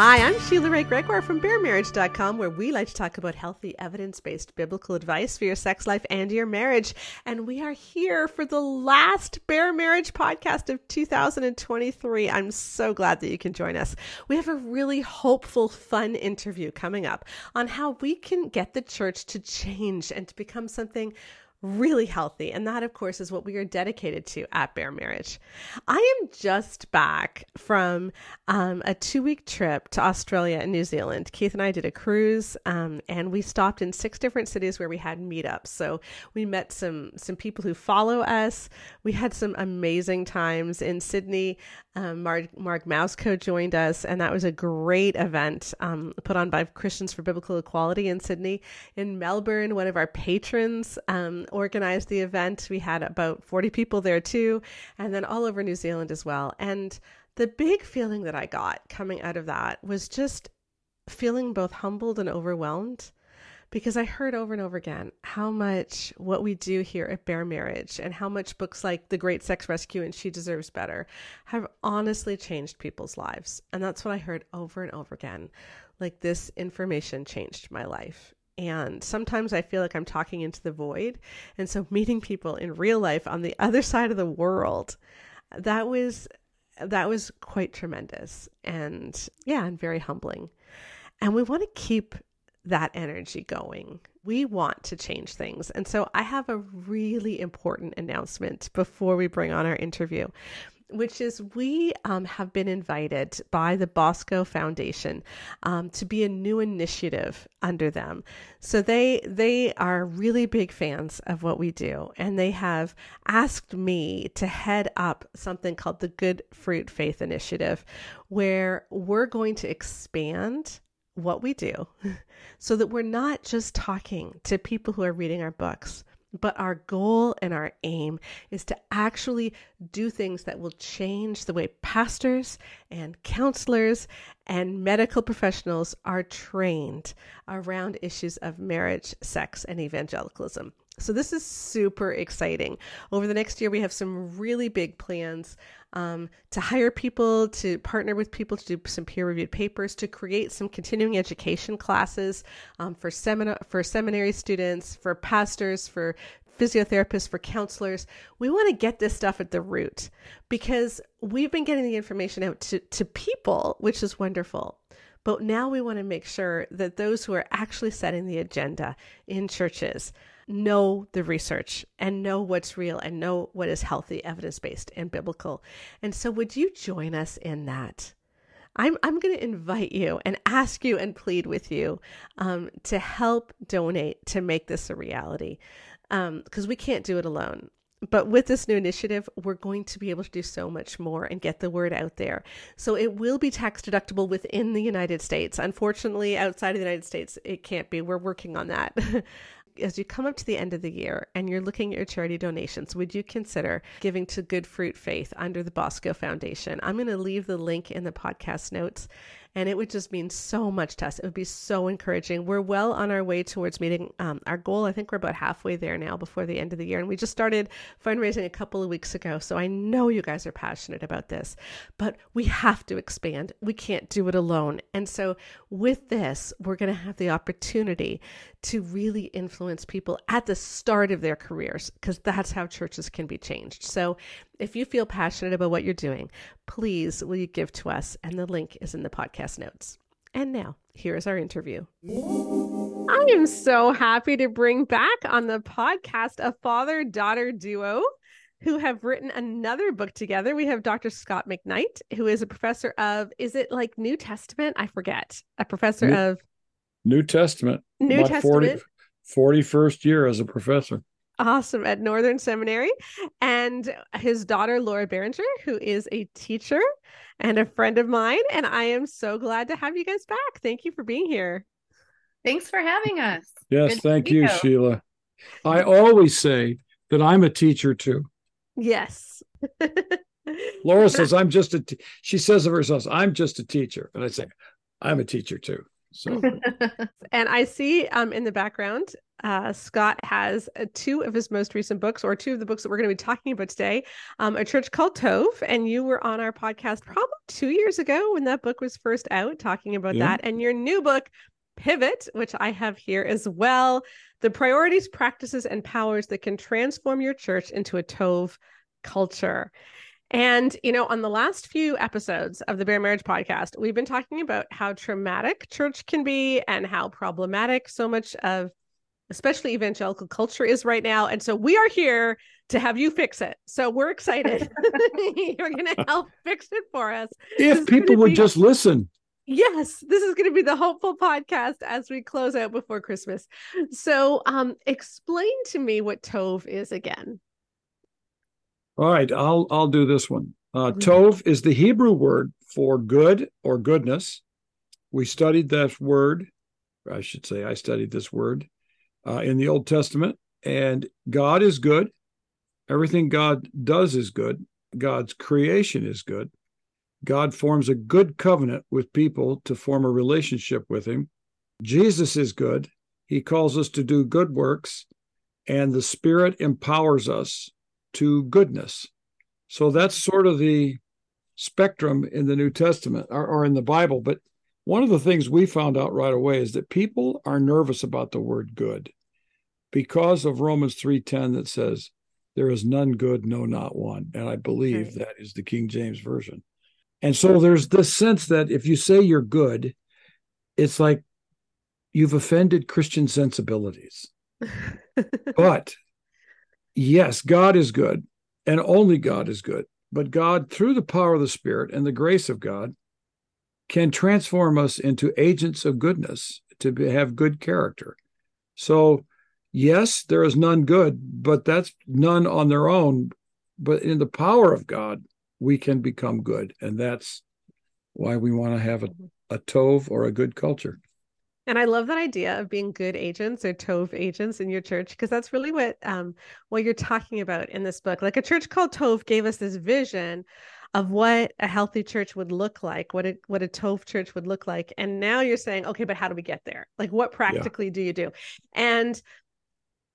Hi, I'm Sheila Wray Gregoire from BareMarriage.com, where we like to talk about healthy, evidence based biblical advice for your sex life and your marriage. And we are here for the last Bare Marriage podcast of 2023. I'm so glad that you can join us. We have a really hopeful, fun interview coming up on how we can get the church to change and to become something really healthy. And that, of course, is what we are dedicated to at Bare Marriage. I am just back from um, a two week trip to Australia and New Zealand. Keith and I did a cruise um, and we stopped in six different cities where we had meetups. So we met some, some people who follow us. We had some amazing times in Sydney. Um, Marg, Marg Mowczko joined us, and that was a great event um, put on by Christians for Biblical Equality in Sydney. In Melbourne, one of our patrons um, organized the event. We had about 40 people there too, and then all over New Zealand as well. And the big feeling that I got coming out of that was just feeling both humbled and overwhelmed because I heard over and over again how much what we do here at Bare Marriage and how much books like The Great Sex Rescue and She Deserves Better have honestly changed people's lives. And that's what I heard over and over again. Like this information changed my life. And sometimes I feel like I'm talking into the void. And so meeting people in real life on the other side of the world, that was that was quite tremendous and yeah, and very humbling. And we want to keep that energy going. We want to change things. And so I have a really important announcement before we bring on our interview, which is we um, have been invited by the Bosko Foundation um, to be a new initiative under them. So they they are really big fans of what we do, and they have asked me to head up something called the Good Fruit Faith Initiative, where we're going to expand what we do so that we're not just talking to people who are reading our books, but our goal and our aim is to actually do things that will change the way pastors and counselors and medical professionals are trained around issues of marriage, sex, and evangelicalism. So, this is super exciting. Over the next year, we have some really big plans um, to hire people, to partner with people to do some peer reviewed papers, to create some continuing education classes um, for, seminar- for seminary students, for pastors, for physiotherapists, for counselors. We want to get this stuff at the root because we've been getting the information out to, to people, which is wonderful. But now we want to make sure that those who are actually setting the agenda in churches know the research and know what's real and know what is healthy, evidence based, and biblical. And so, would you join us in that? I'm, I'm going to invite you and ask you and plead with you um, to help donate to make this a reality because um, we can't do it alone. But with this new initiative, we're going to be able to do so much more and get the word out there. So it will be tax deductible within the United States. Unfortunately, outside of the United States, it can't be. We're working on that. as you come up to the end of the year and you're looking at your charity donations, would you consider giving to Good Fruit Faith under the Bosko Foundation? I'm going to leave the link in the podcast notes and it would just mean so much to us. It would be so encouraging. We're well on our way towards meeting um, our goal. I think we're about halfway there now before the end of the year. And we just started fundraising a couple of weeks ago. So I know you guys are passionate about this, but we have to expand. We can't do it alone. And so with this, we're going to have the opportunity to really influence people at the start of their careers because that's how churches can be changed. So if you feel passionate about what you're doing, please will you give to us? And the link is in the podcast notes. And now, here is our interview. I am so happy to bring back on the podcast a father daughter duo who have written another book together. We have Dr. Scot McKnight, who is a professor of, is it like New Testament? I forget. A professor New, of New Testament. New Testament. 40, 41st year as a professor awesome at Northern Seminary, and his daughter Laura Barringer, who is a teacher and a friend of mine. And I am so glad to have you guys back. Thank you for being here. Thanks for having us. Yes, Good thank you, you, Sheila. I always say that I'm a teacher too. Yes. Laura says I'm just a. T-. She says of herself, "I'm just a teacher," and I say, "I'm a teacher too." So, and I see um, in the background, uh, Scot has uh, two of his most recent books, or two of the books that we're going to be talking about today. Um, a church called Tov, and you were on our podcast probably two years ago when that book was first out, talking about yeah. that. And your new book, Pivot, which I have here as well, the priorities, practices, and powers that can transform your church into a Tov culture. And, you know, on the last few episodes of the Bare Marriage podcast, we've been talking about how traumatic church can be and how problematic so much of, especially evangelical culture is right now. And so we are here to have you fix it. So we're excited. You're going to help fix it for us. If people would be... just listen. Yes, this is going to be the hopeful podcast as we close out before Christmas. So, um, explain to me what Tov is again. All right, I'll I'll do this one. Uh. Tov is the Hebrew word for good or goodness. We studied that word, I should say, I studied this word uh, in the Old Testament, and God is good. Everything God does is good. God's creation is good. God forms a good covenant with people to form a relationship with Him. Jesus is good. He calls us to do good works, and the Spirit empowers us to goodness. So that's mm-hmm. sort of the spectrum in the New Testament or, or, in the Bible. But one of the things we found out right away is that people are nervous about the word good because of Romans 3:10 that says there is none good no not one and I believe right. that is the King James version. And so there's this sense that if you say you're good it's like you've offended Christian sensibilities. but yes, God is good, and only God is good. But God, through the power of the Spirit and the grace of God, can transform us into agents of goodness to be, have good character. So, yes, there is none good, but that's none on their own. But in the power of God, we can become good. And that's why we want to have a, a Tov or a good culture. And I love that idea of being good agents or Tov agents in your church because that's really what um what you're talking about in this book. Like a church called Tov gave us this vision of what a healthy church would look like, what a what a Tov church would look like. And now you're saying, okay, but how do we get there? Like what practically yeah. do you do? And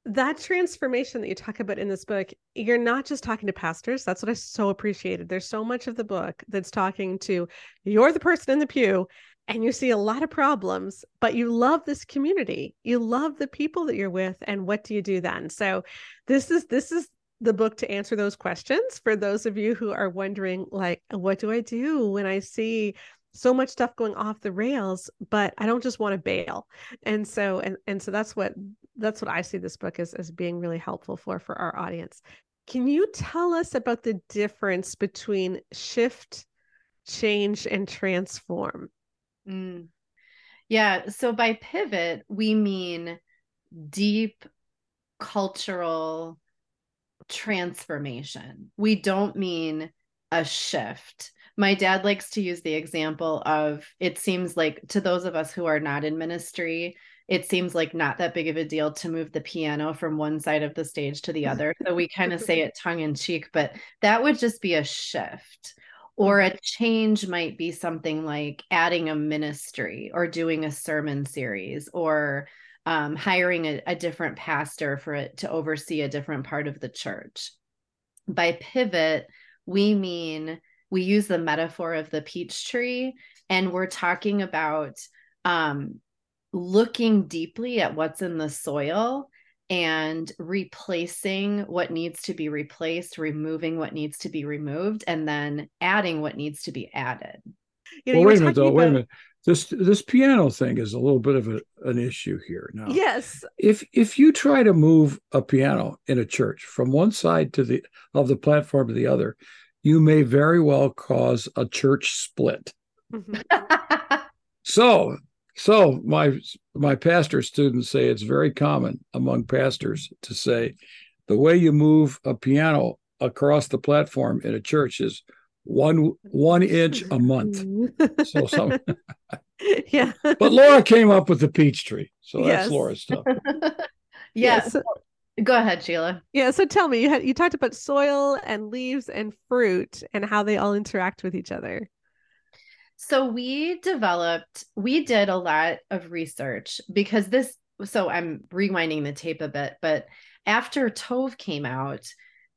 that transformation that you talk about in this book, you're not just talking to pastors. That's what I so appreciated. There's so much of the book that's talking to you're the person in the pew and you see a lot of problems, but you love this community. You love the people that you're with and what do you do then? So this is this is the book to answer those questions for those of you who are wondering like what do I do when I see so much stuff going off the rails but I don't just want to bail. And so and and so that's what that's what I see this book as as being really helpful for for our audience. Can you tell us about the difference between shift, change and transform? Mm. Yeah. So by pivot, we mean deep cultural transformation. We don't mean a shift. My dad likes to use the example of it seems like to those of us who are not in ministry, it seems like not that big of a deal to move the piano from one side of the stage to the other. So we kind of say it tongue in cheek, but that would just be a shift. Or a change might be something like adding a ministry or doing a sermon series or um, hiring a, a different pastor for it to oversee a different part of the church. By pivot, we mean we use the metaphor of the peach tree, and we're talking about um, looking deeply at what's in the soil and replacing what needs to be replaced, removing what needs to be removed, and then adding what needs to be added. You know, well, wait a minute, though. About... Wait a minute. This this piano thing is a little bit of a, an issue here now. Yes. If if you try to move a piano in a church from one side to the of the platform to the other, you may very well cause a church split. Mm-hmm. so so my my pastor students say it's very common among pastors to say the way you move a piano across the platform in a church is one one inch a month. Mm-hmm. So some yeah. But Laura came up with the peach tree. So that's yes. Laura's stuff. yes. Go ahead, Sheila. Yeah. So tell me, you had you talked about soil and leaves and fruit and how they all interact with each other. So we developed, we did a lot of research because this, so I'm rewinding the tape a bit, but after Tov came out,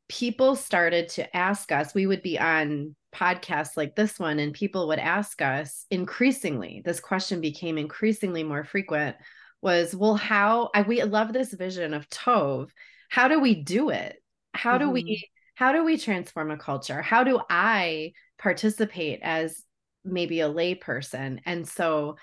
people started to ask us, we would be on podcasts like this one, and people would ask us increasingly, this question became increasingly more frequent was, well, how I we love this vision of Tov. How do we do it? How mm-hmm. do we mm-hmm. how do we transform a culture? How do I participate as maybe a layperson. And so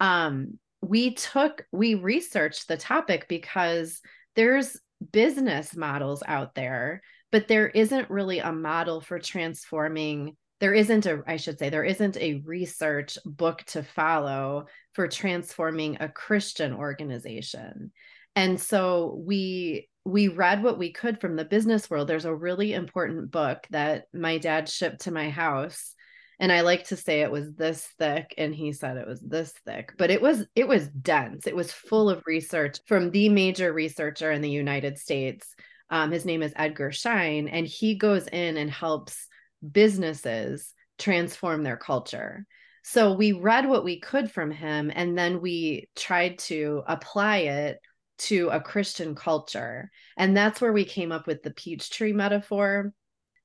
um we took we researched the topic because there's business models out there but there isn't really a model for transforming there isn't a i should say there isn't a research book to follow for transforming a christian organization and so we we read what we could from the business world there's a really important book that my dad shipped to my house and i like to say it was this thick and he said it was this thick but it was it was dense. It was full of research from the major researcher in the united states. Um, his name is edgar schein and he goes in and helps businesses transform their culture. So we read what we could from him and then we tried to apply it to a christian culture. And that's where we came up with the peach tree metaphor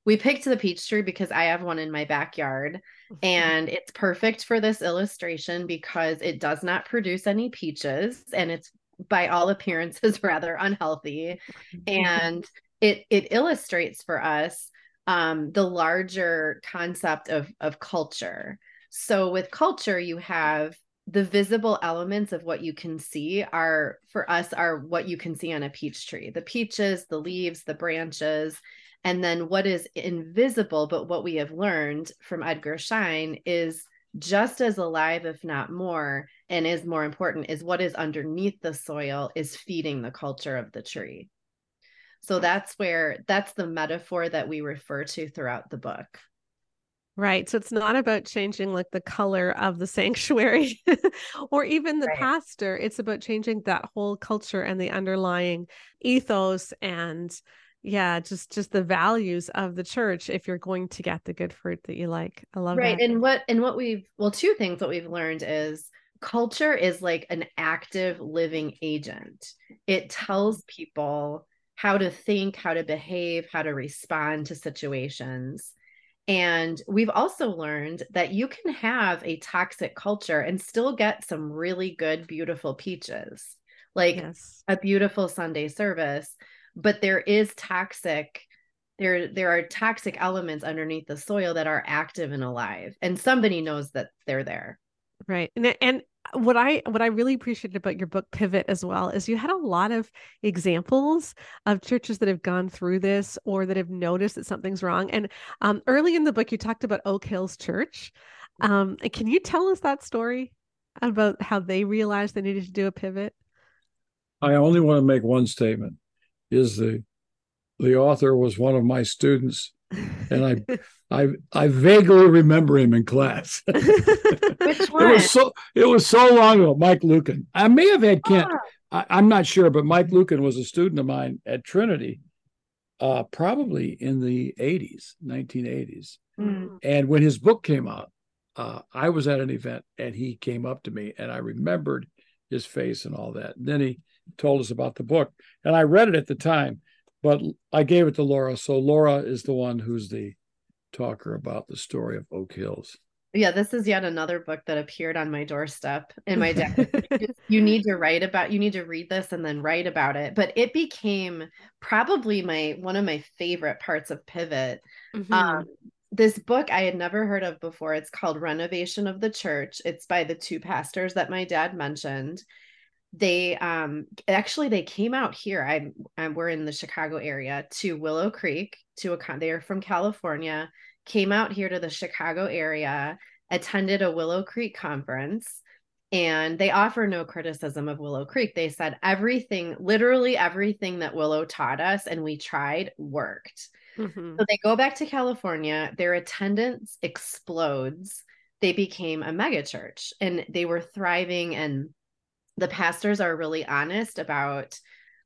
we picked the peach tree because I have one in my backyard and it's perfect for this illustration because it does not produce any peaches and it's by all appearances rather unhealthy. And it it illustrates for us um, the larger concept of of culture. So with culture you have the visible elements of what you can see are for us are what you can see on a peach tree. The peaches the leaves the branches and then what is invisible, but what we have learned from Edgar Schein is just as alive, if not more, and is more important, is what is underneath the soil is feeding the culture of the tree. So that's where that's the metaphor that we refer to throughout the book. Right. So it's not about changing like the color of the sanctuary or even the right. pastor. It's about changing that whole culture and the underlying ethos and yeah just just the values of the church if you're going to get the good fruit that you like i love right that. and what and what we've well two things what we've learned is culture is like an active living agent it tells people how to think how to behave how to respond to situations and we've also learned that you can have a toxic culture and still get some really good beautiful peaches like yes. a beautiful sunday service but there is toxic there there are toxic elements underneath the soil that are active and alive and somebody knows that they're there. Right and and what i what i really appreciated about your book pivot as well is you had a lot of examples of churches that have gone through this or that have noticed that something's wrong and um, early in the book you talked about oak hills church. Um, can you tell us that story about how they realized they needed to do a pivot? I only want to make one statement is the the author was one of my students and I I I vaguely remember him in class. Which one? It was so it was so long ago. Mike Lueken. I may have had Kent. Oh. I, am not sure, but Mike Lueken was a student of mine at Trinity, uh, probably in the 80s, 1980s. Mm. And when his book came out, uh, I was at an event and he came up to me and I remembered his face and all that. And then he told us about the book. And I read it at the time, but I gave it to Laura. So Laura is the one who's the talker about the story of Oak Hills. Yeah, this is yet another book that appeared on my doorstep in my deck. you need to write about you need to read this and then write about it. But it became probably my one of my favorite parts of Pivot. Mm-hmm. Um, this book I had never heard of before. It's called Renovation of the Church. It's by the two pastors that my dad mentioned they um actually they came out here I, I we're in the chicago area to willow creek to a they're from california came out here to the chicago area attended a willow creek conference and they offer no criticism of willow creek they said everything literally everything that willow taught us and we tried worked mm-hmm. so they go back to california their attendance explodes they became a megachurch and they were thriving and the pastors are really honest about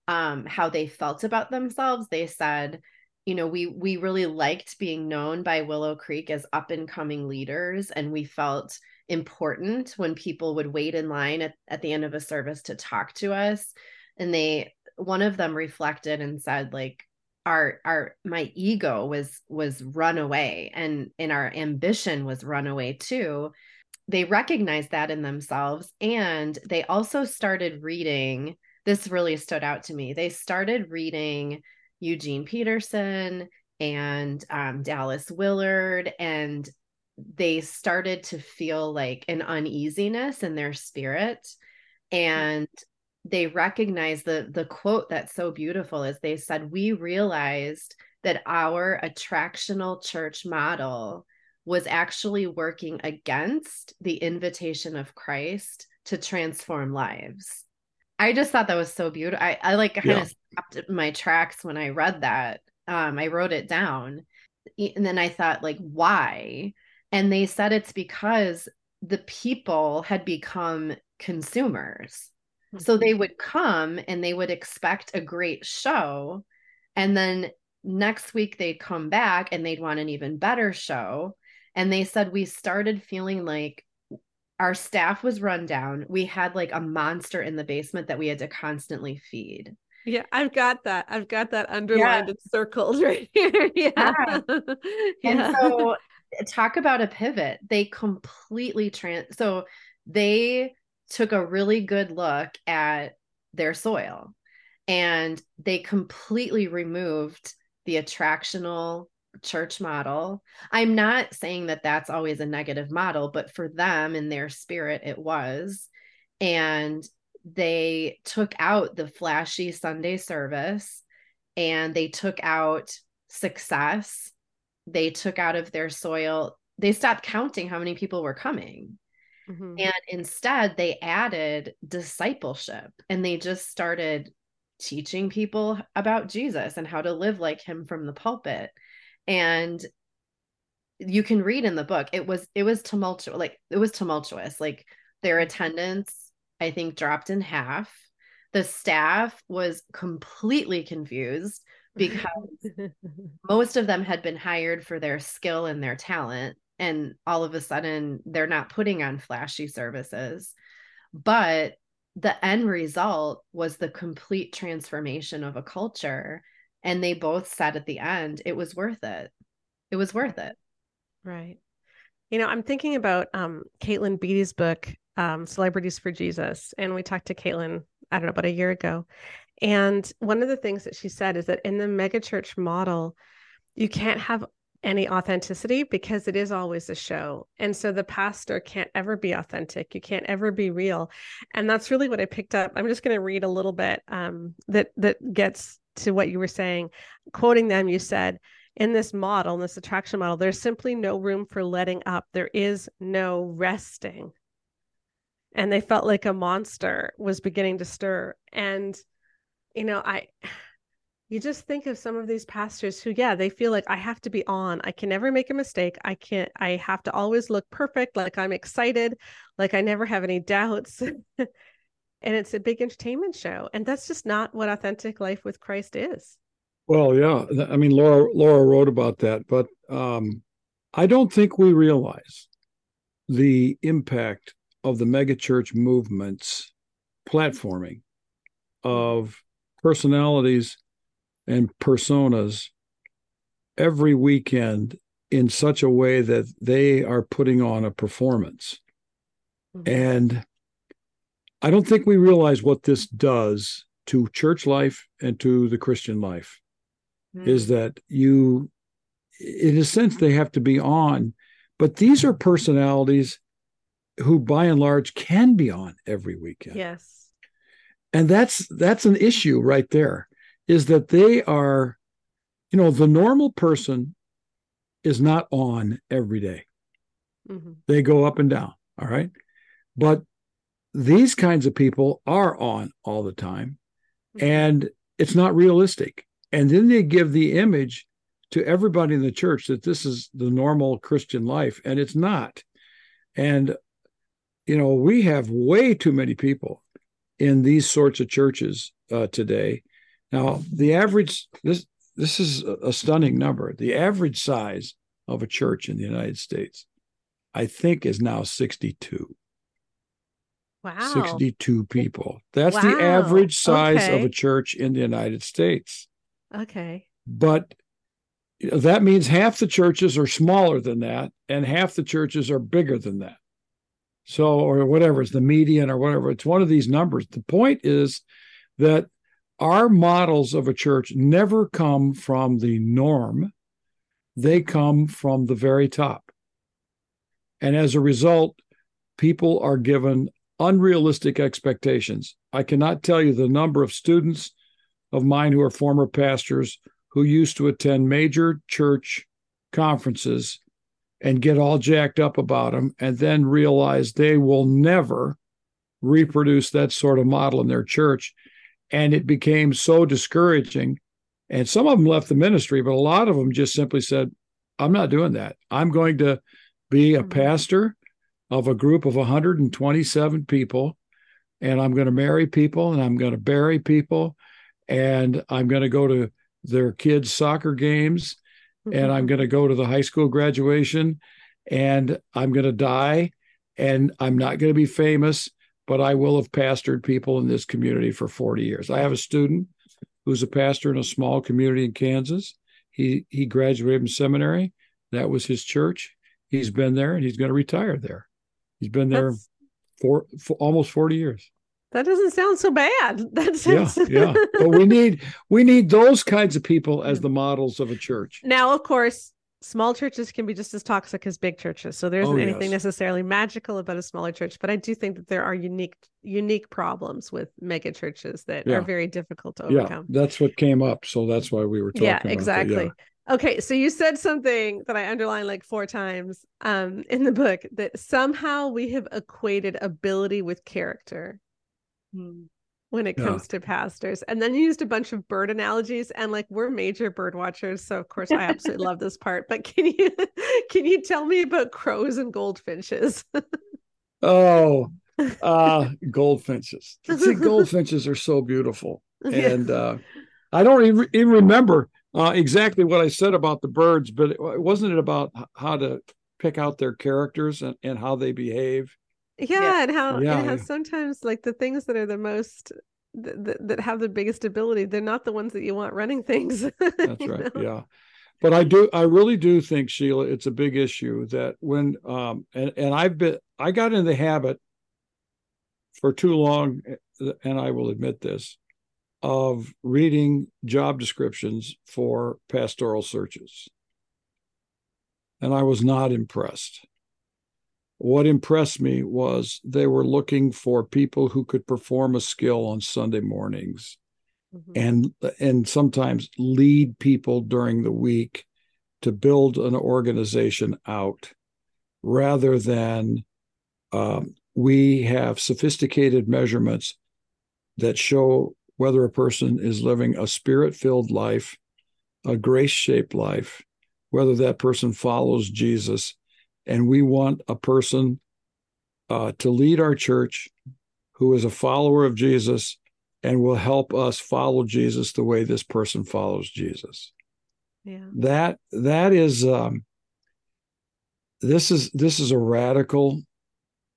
um, how they felt about themselves. They said, you know we we really liked being known by willow creek as up and coming leaders and we felt important when people would wait in line at, at the end of a service to talk to us and they one of them reflected and said like our our my ego was was run away and and our ambition was run away too they recognized that in themselves and they also started reading this really stood out to me they started reading eugene peterson and um, dallas willard and they started to feel like an uneasiness in their spirit and they recognized the the quote that's so beautiful is they said we realized that our attractional church model was actually working against the invitation of Christ to transform lives. I just thought that was so beautiful. I, I like kind yeah. of stopped my tracks when I read that. Um, I wrote it down. And then I thought, like, why? And they said it's because the people had become consumers. So they mm-hmm. would come and they would expect a great show. And then next week they'd come back and they'd want an even better show. And they said we started feeling like our staff was run down. We had like a monster in the basement that we had to constantly feed. Yeah, I've got that. I've got that underlined yeah. and circled right here. yeah. yeah. And so talk about a pivot. They completely trans so they took a really good look at their soil and they completely removed the attractional church model. I'm not saying that that's always a negative model, but for them in their spirit, it was. And they took out the flashy Sunday service and they took out success. They took out of their soil, they stopped counting how many people were coming. Mm-hmm. And instead, they added discipleship and they just started teaching people about Jesus and how to live like him from the pulpit. And you can read in the book, it was it was tumultuous, like it was tumultuous. Like their mm-hmm. attendance, I think, dropped in half. The staff was completely confused because most of them had been hired for their skill and their talent and all of a sudden they're not putting on flashy services but the end result was the complete transformation of a culture and they both said at the end it was worth it it was worth it right you know i'm thinking about um katelyn beaty's book um, celebrities for jesus and we talked to katelyn i don't know about a year ago and one of the things that she said is that in the megachurch model you can't have any authenticity because it is always a show. And so the pastor can't ever be authentic. You can't ever be real. And that's really what I picked up. I'm just going to read a little bit um, that that gets to what you were saying. Quoting them, you said, in this model, in this attraction model, there's simply no room for letting up. There is no resting. And they felt like a monster was beginning to stir. And, you know, I you just think of some of these pastors who yeah they feel like i have to be on i can never make a mistake i can't i have to always look perfect like i'm excited like i never have any doubts and it's a big entertainment show and that's just not what authentic life with christ is well yeah i mean laura laura wrote about that but um i don't think we realize the impact of the megachurch movement's platforming of personalities and personas every weekend in such a way that they are putting on a performance. Mm-hmm. And I don't think we realize what this does to church life and to the Christian life mm-hmm. is that you, in a sense, they have to be on, but these are personalities who by and large can be on every weekend. Yes. And that's that's an issue right there is that they are, you know, the normal person is not on every day. Mm-hmm. They go up and down. All right. But these kinds of people are on all the time mm-hmm. and it's not realistic. And then they give the image to everybody in the church that this is the normal Christian life, and it's not. And, you know, we have way too many people in these sorts of churches uh, today now, the average this this is a stunning number. The average size of a church in the United States, I think, is now 62. Wow. 62 people. That's Wow. the average size of a church in the United States. Okay. But that means half the churches are smaller than that, and half the churches are bigger than that. So, or whatever, it's the median or whatever. It's one of these numbers. The point is that our models of a church never come from the norm, they come from the very top. And as a result, people are given unrealistic expectations. I cannot tell you the number of students of mine who are former pastors who used to attend major church conferences and get all jacked up about them and then realize they will never reproduce that sort of model in their church. And it became so discouraging. And some of them left the ministry, but a lot of them just simply said, I'm not doing that. I'm going to be a Mhm. pastor of a group of 127 people, and I'm going to marry people and I'm going to bury people, and I'm going to go to their kids' soccer games and I'm going to go to the high school graduation and I'm going to die and I'm not going to be famous, but I will have pastored people in this community for 40 years. I have a student who's a pastor in a small community in Kansas. He he graduated from seminary. That was his church. He's been there and he's going to retire there. He's been there for, for almost 40 years. that doesn't sound so bad. That Yeah, sounds yeah. But we need we need those kinds of people as the models of a church. Now, of course, small churches can be just as toxic as big churches. So there isn't Oh, anything yes. necessarily magical about a smaller church, but I do think that there are unique unique problems with mega churches that Yeah. are very difficult to overcome. Yeah, that's what came up. So that's why we were talking Yeah, exactly. Yeah. Okay, so you said something that I underlined like four times um in the book that somehow we have equated ability with character Hmm. when it Yeah. comes to pastors. And then you used a bunch of bird analogies and like we're major bird watchers, so of course I absolutely love this part. But can you can you tell me about crows and goldfinches? Oh, uh, goldfinches. See, goldfinches are so beautiful. And uh, I don't even, even remember uh, exactly what I said about the birds, but it, wasn't it about how to pick out their characters and, and how they behave? yeah, and how Yeah, and how yeah. sometimes like the things that are the most th- th- that have the biggest ability, they're not the ones that you want running things. That's right. know? Yeah. But I do, I really do think, Sheila, it's a big issue that when, um, and, and I've been, I got in the habit for too long, eh, and I will admit this, of reading job descriptions for pastoral searches. And I was not impressed. What impressed me was they were looking for people who could perform a skill on Sunday mornings Mhm. and and sometimes lead people during the week to build an organization out rather than um, we have sophisticated measurements that show whether a person is living a spirit filled life a grace shaped life whether that person follows jesus and we want a person uh, to lead our church who is a follower of jesus and will help us follow Jesus the way this person follows Jesus. Yeah. That that is um this is this is a radical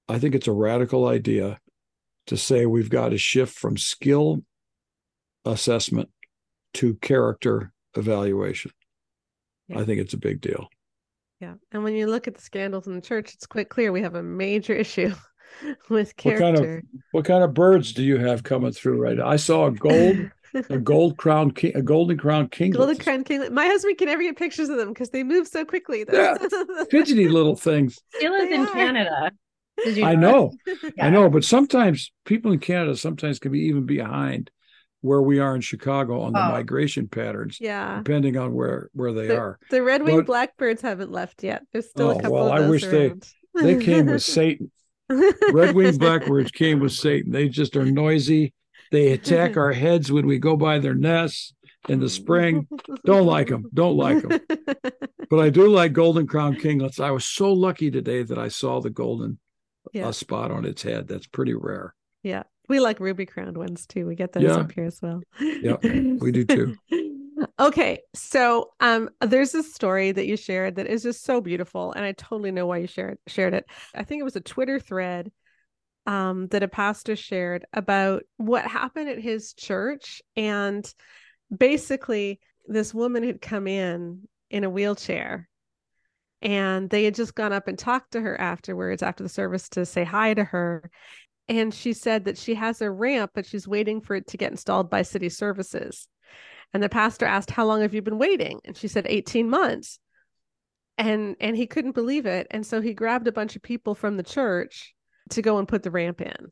I think it's a radical idea to say we've got to shift from skill assessment to character evaluation. Yeah. I think it's a big deal. Yeah. And when you look at the scandals in the church, it's quite clear we have a major issue with character. What kind of- What kind of birds do you have coming through right now? I saw a gold a gold crown king, a golden crown kinglet. Golden crown kinglet. My husband can never get pictures of them because they move so quickly. Yeah. fidgety little things. She lives They in are. Canada. Did you I know. Yeah. I know, but sometimes people in Canada sometimes can be even behind where we are in Chicago on the Oh. migration patterns, yeah. depending on where where they The- are. The red winged blackbirds haven't left yet. There's still Oh, a couple well, of I those wish they- They came with Satan. Red winged blackbirds came with Satan. They just are noisy. They attack our heads when we go by their nests in the spring. Don't like them. Don't like them. But I do like golden crown kinglets. I was so lucky today that I saw the golden Yeah. uh, spot on its head. That's pretty rare. Yeah. We like ruby crowned ones too. We get those Yeah. up here as well. Yeah, we do too. Okay, so um, there's a story that you shared that is just so beautiful, and I totally know why you shared shared it. I think it was a Twitter thread um, that a pastor shared about what happened at his church, and basically, this woman had come in in a wheelchair, and they had just gone up and talked to her afterwards, after the service, to say hi to her, and she said that she has a ramp, but she's waiting for it to get installed by city services and the pastor asked, How long have you been waiting? And she said, 18 months. And and he couldn't believe it. And so he grabbed a bunch of people from the church to go and put the ramp in.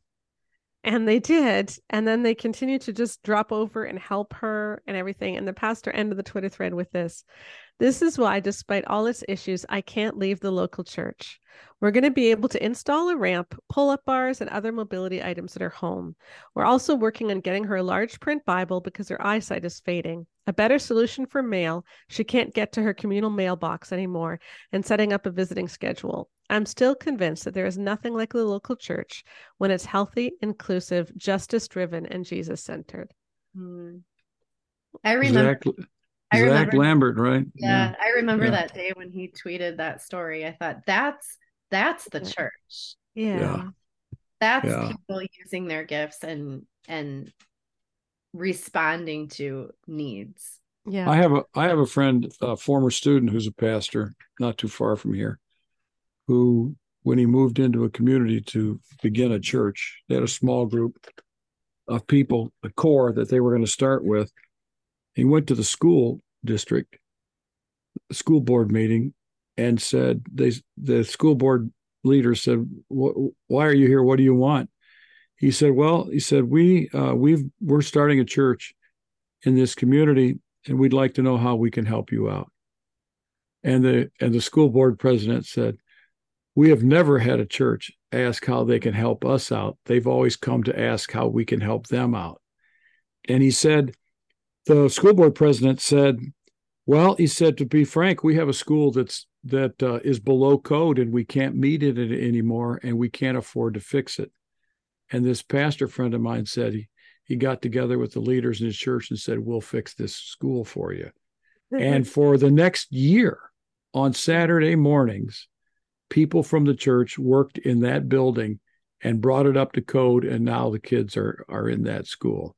And they did. And then they continued to just drop over and help her and everything. And the pastor ended the Twitter thread with this This is why, despite all its issues, I can't leave the local church. We're going to be able to install a ramp, pull up bars, and other mobility items at her home. We're also working on getting her a large print Bible because her eyesight is fading, a better solution for mail. She can't get to her communal mailbox anymore, and setting up a visiting schedule. I'm still convinced that there is nothing like the local church when it's healthy, inclusive, justice driven, and Jesus centered. Hmm. I remember. Zach, I Zach remember- Lambert, right? Yeah, I remember Yeah. that day when he tweeted that story. I thought that's that's the church. Yeah. Yeah. That's Yeah. people using their gifts and and responding to needs. Yeah. I have a I have a friend, a former student who's a pastor, not too far from here, who when he moved into a community to begin a church, they had a small group of people, a core that they were going to start with. He went to the school district, school board meeting, and said they the school board leader said, "Why are you here? What do you want?" He said, "Well, he said we uh, we've we're starting a church in this community and we'd like to know how we can help you out. And the and the school board president said, We have never had a church ask how they can help us out. They've always come to ask how we can help them out. And he said, the school board president said, Well, he said, to be frank, we have a school that's that uh, is below code and we can't meet it anymore and we can't afford to fix it. And this pastor friend of mine said he he got together with the leaders in his church and said, We'll fix this school for you. and for the next year, on Saturday mornings, people from the church worked in that building and brought it up to code. And now the kids are, are in that school.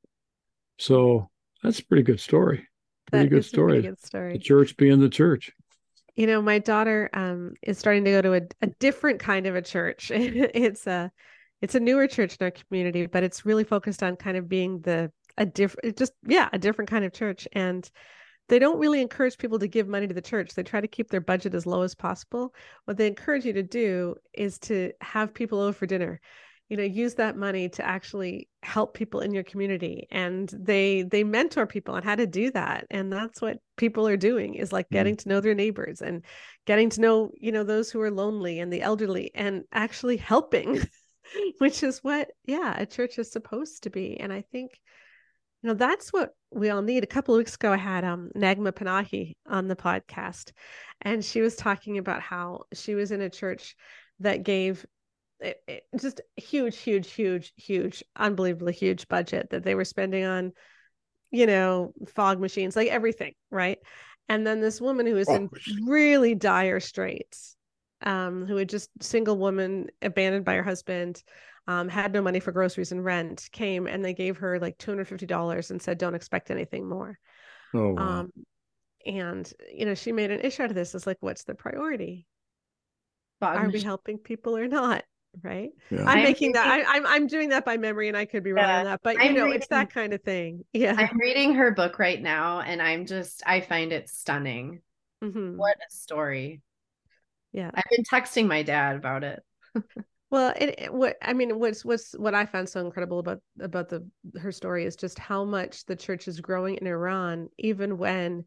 So that's a pretty good story. Pretty That good a pretty story. good story. The church being the church. You know, my daughter um is starting to go to a, a different kind of a church. it's a it's a newer church in our community, but it's really focused on kind of being the a different just yeah, a different kind of church. And they don't really encourage people to give money to the church. They try to keep their budget as low as possible. What they encourage you to do is to have people over for dinner. You know, use that money to actually help people in your community. And they they mentor people on how to do that. And that's what people are doing is like Mhm. getting to know their neighbors and getting to know, you know, those who are lonely and the elderly and actually helping, which is what, yeah, a church is supposed to be. And I think you know, that's what we all need. A couple of weeks ago, I had um, Naghmeh Panahi on the podcast, and she was talking about how she was in a church that gave it, it, just huge, huge, huge, huge, unbelievably huge budget that they were spending on, you know, fog machines, like everything, right? And then this woman who was in machine. really dire straits, um, who had just single woman abandoned by her husband, um, had no money for groceries and rent, came and they gave her like two hundred fifty dollars and said, "Don't expect anything more." Oh, wow. Um, and you know, she made an issue out of this. It's like, what's the priority? Fog Are we helping people or not? Right? yeah. I'm I'm making that. reading- I, I'm I'm doing that by memory, and I could be wrong Yeah, on that. But you I'm know, it's that kind of thing. Yeah. I'm reading her book right now and I'm just I find it stunning. Mhm. What a story. Yeah. I've been texting my dad about it. Well, it, it- what I mean, what's what's what I found so incredible about about the her story is just how much the church is growing in Iran, even when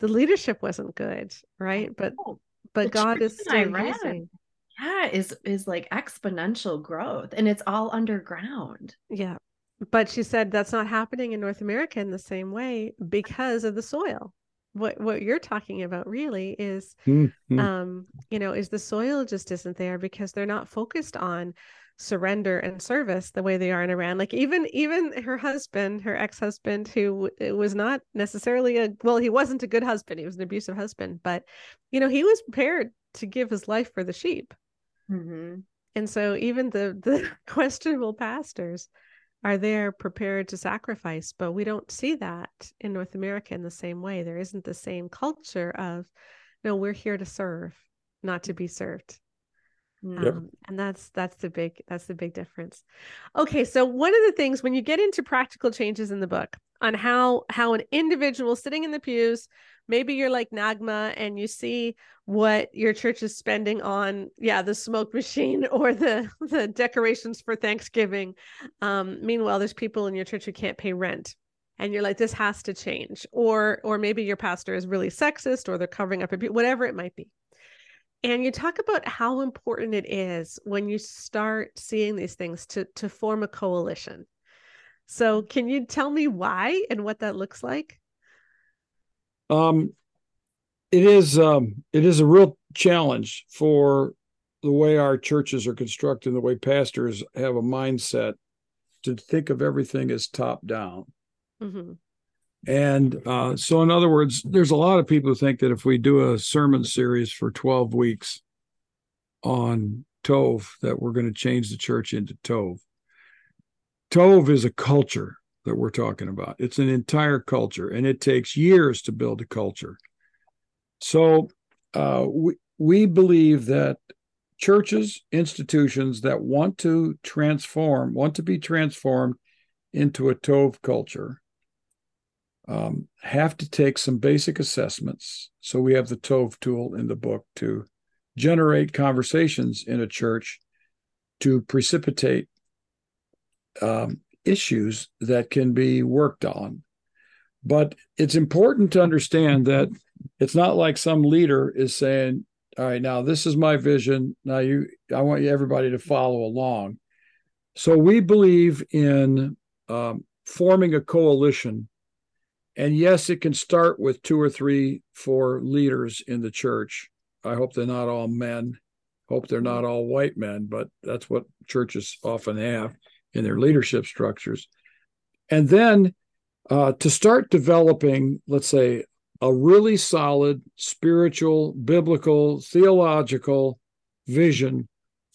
the leadership wasn't good, right? But Oh, but the God is still Iran. Using. Yeah, is is like exponential growth and it's all underground. Yeah. But she said that's not happening in North America in the same way because of the soil. what what you're talking about really is Mhm. um you know is the soil just isn't there because they're not focused on surrender and service the way they are in Iran like even even her husband her ex-husband who w- was not necessarily a well he wasn't a good husband he was an abusive husband but you know he was prepared to give his life for the sheep Mhm. and so even the the questionable pastors are there prepared to sacrifice, but we don't see that in North America in the same way. There isn't the same culture of no, we're here to serve, not to be served. Yep. Um, and that's that's the big that's the big difference. Okay, so one of the things when you get into practical changes in the book on how how an individual sitting in the pews, maybe you're like Naghmeh and you see what your church is spending on, yeah, the smoke machine or the the decorations for Thanksgiving. Um, meanwhile, there's people in your church who can't pay rent. And you're like, this has to change, or or maybe your pastor is really sexist, or they're covering up abuse, whatever it might be. And you talk about how important it is when you start seeing these things to to form a coalition. So, can you tell me why and what that looks like? Um, it is um, it is a real challenge for the way our churches are constructed, the way pastors have a mindset to think of everything as top down. hmm And uh, so, in other words, there's a lot of people who think that if we do a sermon series for 12 weeks on Tov, that we're going to change the church into Tov. Tov is a culture that we're talking about. It's an entire culture, and it takes years to build a culture. So, uh, we we believe that churches, institutions that want to transform, want to be transformed into a Tov culture, um, have to take some basic assessments. So we have the Tov tool in the book to generate conversations in a church to precipitate um, issues that can be worked on. But it's important to understand that it's not like some leader is saying, "All right, now this is my vision. Now you, I want you everybody to follow along." So we believe in um, forming a coalition and yes, it can start with two or three, four leaders in the church. I hope they're not all men. Hope they're not all white men, but that's what churches often have in their leadership structures. And then uh, to start developing, let's say, a really solid spiritual, biblical, theological vision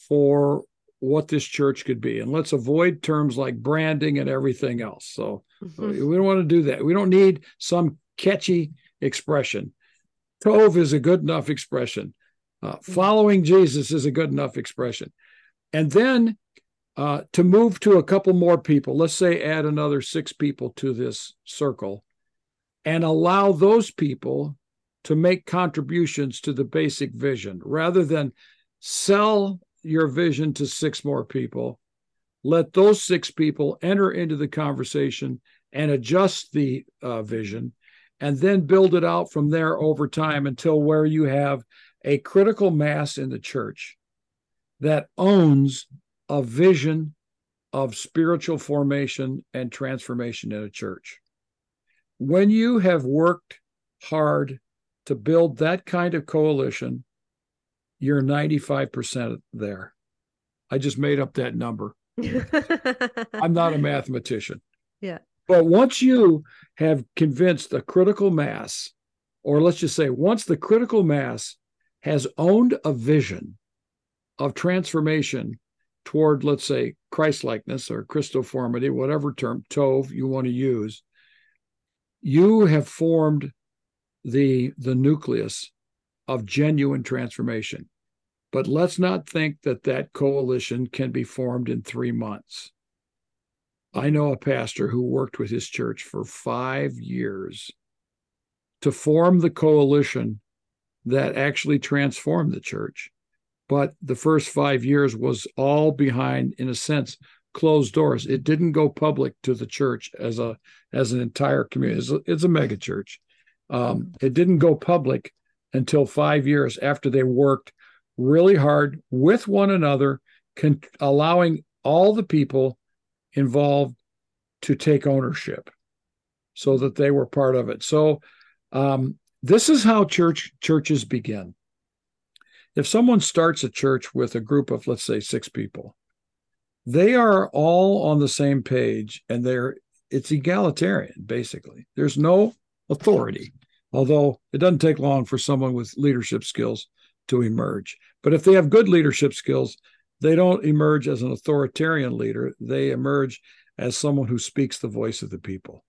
for what this church could be. And let's avoid terms like branding and everything else. So, Mhm. we don't want to do that. We don't need some catchy expression. Tov is a good enough expression. Uh, following Jesus is a good enough expression. And then uh, to move to a couple more people, let's say add another six people to this circle and allow those people to make contributions to the basic vision. Rather than sell your vision to six more people let those six people enter into the conversation and adjust the uh, vision and then build it out from there over time until where you have a critical mass in the church that owns a vision of spiritual formation and transformation in a church. When you have worked hard to build that kind of coalition, you're 95% there. I just made up that number. I'm not a mathematician. Yeah. But once you have convinced a critical mass, or let's just say, once the critical mass has owned a vision of transformation toward, let's say, Christlikeness or Christoformity, whatever term, Tov, you want to use, you have formed the, the nucleus of genuine transformation. But let's not think that that coalition can be formed in three months. I know a pastor who worked with his church for five years to form the coalition that actually transformed the church. But the first five years was all behind, in a sense, closed doors. It didn't go public to the church as a as an entire community. It's a, it's a mega church. Um, it didn't go public until five years after they worked really hard with one another, con- allowing all the people involved to take ownership so that they were part of it. So um, this is how church churches begin. If someone starts a church with a group of, let's say, six people, they are all on the same page and they're it's egalitarian basically. There's no authority although it doesn't take long for someone with leadership skills to emerge. But if they have good leadership skills they don't emerge as an authoritarian leader. They emerge as someone who speaks the voice of the people.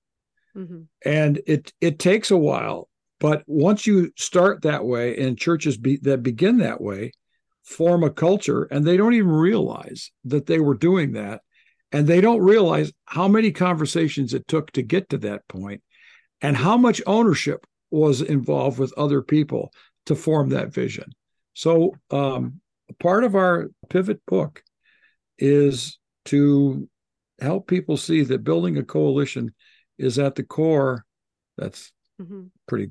Mm-hmm. and it it takes a while but once you start that way and churches be, that begin that way form a culture and they don't even realize that they were doing that and they don't realize how many conversations it took to get to that point and how much ownership was involved with other people to form that vision so um, part of our pivot book is to help people see that building a coalition is at the core that's mm-hmm. pretty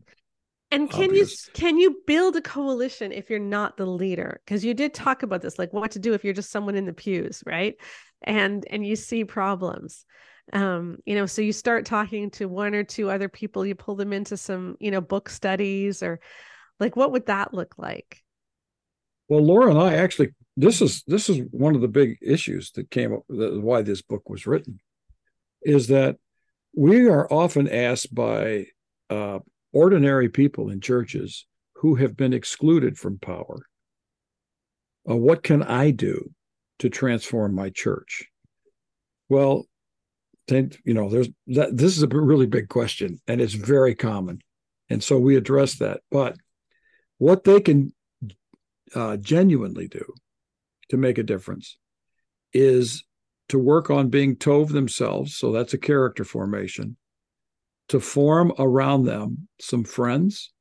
and can obvious. you can you build a coalition if you're not the leader? Because you did talk about this, like what to do if you're just someone in the pews, right? And and you see problems. Um, you know, so you start talking to one or two other people, you pull them into some, you know, book studies or like what would that look like? Well, Laura and I actually this is this is one of the big issues that came up that, why this book was written is that we are often asked by uh, ordinary people in churches who have been excluded from power. Uh, what can I do to transform my church? Well, you know, there's that. This is a really big question, and it's very common, and so we address that. But what they can uh, genuinely do to make a difference is to work on being Tov themselves. So that's a character formation to form around them some friends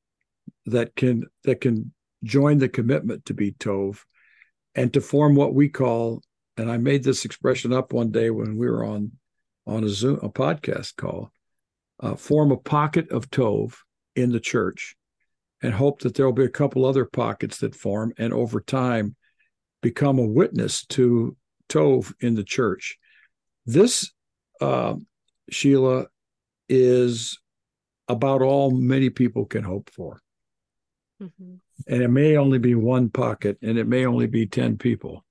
that can that can join the commitment to be Tov and to form what we call and I made this expression up one day when we were on on a Zoom a podcast call uh, form a pocket of Tov in the church and hope that there'll be a couple other pockets that form and over time become a witness to Tov in the church. This, uh, Sheila, is about all many people can hope for. Mm-hmm. And it may only be one pocket and it may only be 10 people.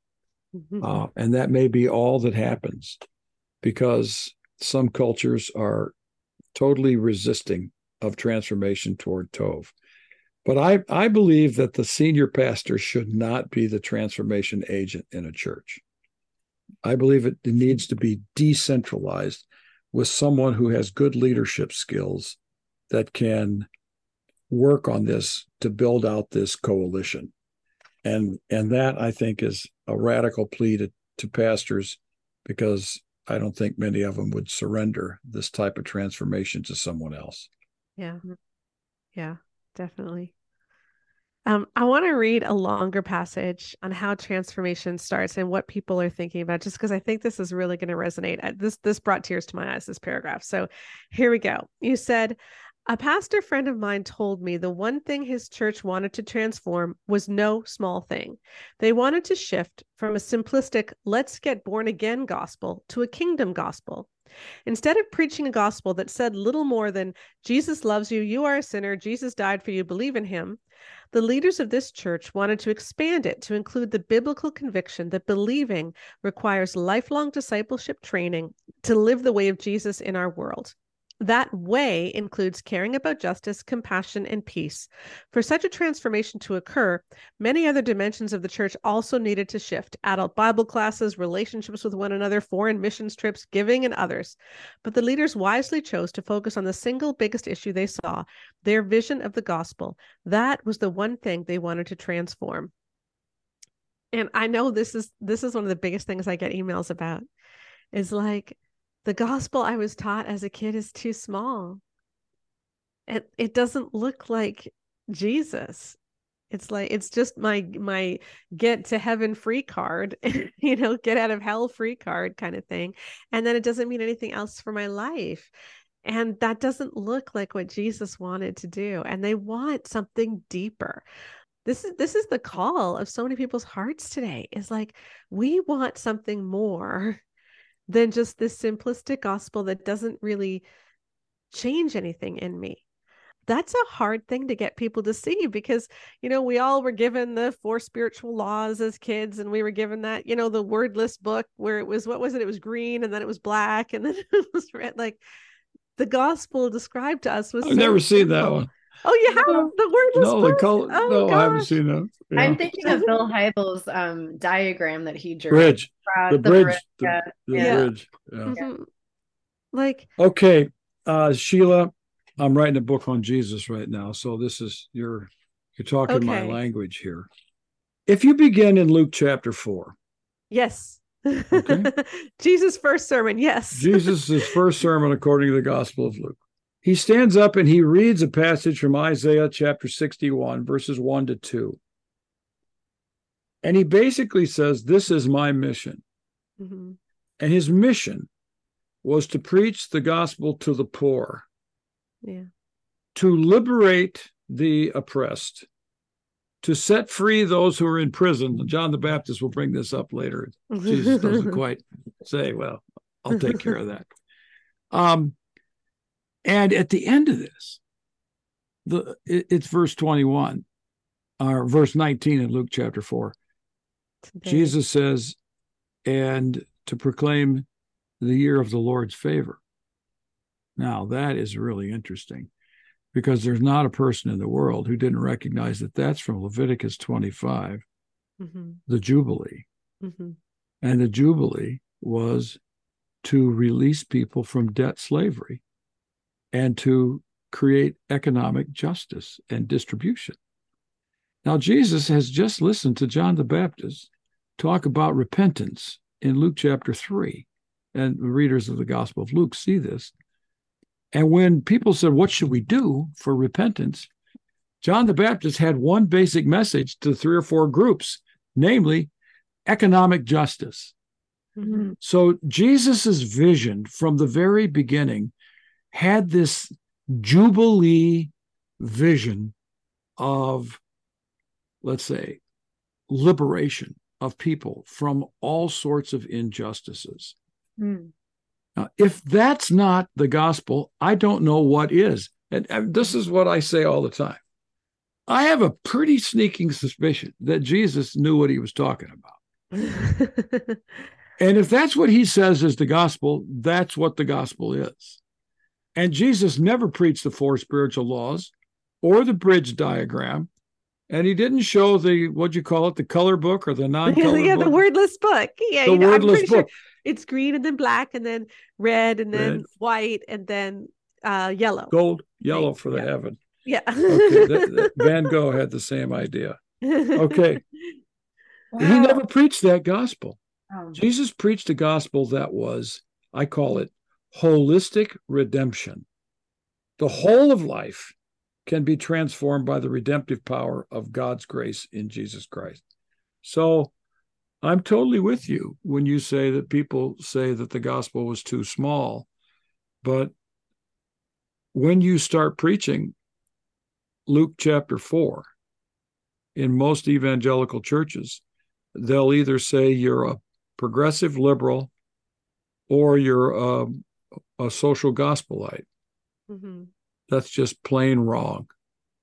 Mm-hmm. Uh, and that may be all that happens because some cultures are totally resisting of transformation toward Tov. But I, I believe that the senior pastor should not be the transformation agent in a church. I believe it needs to be decentralized with someone who has good leadership skills that can work on this to build out this coalition. And and that i think is a radical plea to, to pastors because i don't think many of them would surrender this type of transformation to someone else. Yeah. Yeah definitely um, I want to read a longer passage on how transformation starts and what people are thinking about, just because I think this is really going to resonate. This this brought tears to my eyes. This paragraph. So here we go. You said, a pastor friend of mine told me the one thing his church wanted to transform was no small thing. They wanted to shift from a simplistic "let's get born again" gospel to a kingdom gospel. Instead of preaching a gospel that said little more than Jesus loves you, you are a sinner, Jesus died for you, believe in him, the leaders of this church wanted to expand it to include the biblical conviction that believing requires lifelong discipleship training to live the way of Jesus in our world. That way includes caring about justice, compassion, and peace. For such a transformation to occur, many other dimensions of the church also needed to shift adult Bible classes, relationships with one another, foreign missions trips, giving, and others. But the leaders wisely chose to focus on the single biggest issue they saw their vision of the gospel. That was the one thing they wanted to transform. And I know this is this is one of the biggest things I get emails about is like the gospel I was taught as a kid is too small. It it doesn't look like Jesus. It's like it's just my my get to heaven free card, you know, get out of hell free card kind of thing. And then it doesn't mean anything else for my life. And that doesn't look like what Jesus wanted to do. And they want something deeper this is this is the call of so many people's hearts today is like we want something more than just this simplistic gospel that doesn't really change anything in me. that's a hard thing to get people to see because you know we all were given the four spiritual laws as kids and we were given that you know the wordless book where it was what was it it was green and then it was black and then it was red like the gospel described to us was I've so never seen that one. Oh you have No. the wordless No, the book color. oh, no, I haven't seen that. Yeah. I'm thinking of Bill Hybels' um, diagram that he drew. bridge, across the bridge, the, yeah. the Yeah. bridge. Yeah. Mhm. like Okay, uh, Sheila, I'm writing a book on Jesus right now, so this is you're you're talking my language here. If you begin in Luke chapter four, yes Okay. jesus first sermon yes Jesus' first sermon according to the Gospel of Luke. He stands up and he reads a passage from Isaiah chapter 61, verses 1 to 2. And he basically says, This is my mission. Mhm. And his mission was to preach the gospel to the poor, yeah to liberate the oppressed, to set free those who are in prison. John the Baptist will bring this up later. Jesus doesn't quite say, well, I'll take care of that. Um, and at the end of this, the it- it's verse 21 or verse 19 in Luke chapter 4. Today. Jesus says, and to proclaim the year of the Lord's favor. Now, that is really interesting because there's not a person in the world who didn't recognize that that's from Leviticus 25, Mhm. the Jubilee. Mhm. And the Jubilee was to release people from debt slavery and to create economic justice and distribution. Now, Jesus has just listened to John the Baptist talk about repentance in Luke chapter 3. And the readers of the Gospel of Luke see this. And when people said, What should we do for repentance? John the Baptist had one basic message to three or four groups, namely economic justice. Mhm. So Jesus's vision from the very beginning had this jubilee vision of, let's say, liberation of people from all sorts of injustices. Hmm. Now, if that's not the gospel, I don't know what is. And, and this is what I say all the time. I have a pretty sneaking suspicion that Jesus knew what he was talking about. And if that's what he says is the gospel, that's what the gospel is. And Jesus never preached the four spiritual laws or the bridge diagram. And he didn't show the, what'd you call it, the color book or the non color yeah, book? the wordless book. Yeah, The you know, I'm wordless pretty sure book. it's green and then black and then red and then Red. white and then uh yellow. Gold, yellow for the Yeah. heaven. Yeah. Okay. that- that- Van Gogh had the same idea. Okay. He never preached that gospel. Oh. Jesus preached a gospel that was, I call it holistic redemption. The whole of life can be transformed by the redemptive power of God's grace in Jesus Christ. So I'm totally with you when you say that people say that the gospel was too small. But when you start preaching Luke chapter 4, in most evangelical churches, they'll either say you're a progressive liberal or you're a, a social gospelite. Mhm. That's just plain wrong.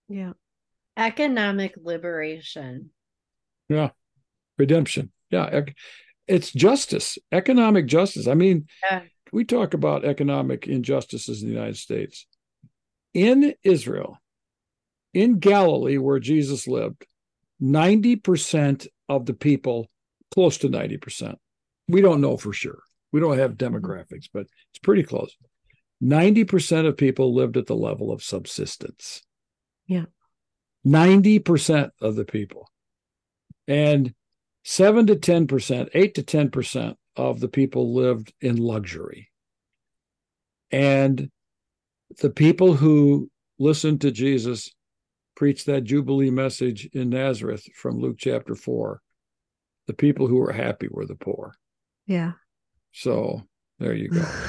Yeah. Economic liberation. Yeah. Redemption. Yeah. It's justice, economic justice. I mean, Yeah. we talk about economic injustices in the United States. In Israel, in Galilee, where Jesus lived, 90% of the people, close to 90%, we don't know for sure. We don't have mm-hmm. demographics, but it's pretty close. 90% of people lived at the level of subsistence. Yeah. 90% of the people. And 7 to 10%, 8 to 10% of the people lived in luxury. And the people who listened to Jesus preach that Jubilee message in Nazareth from Luke chapter 4, the people who were happy were the poor. Yeah. So there you go.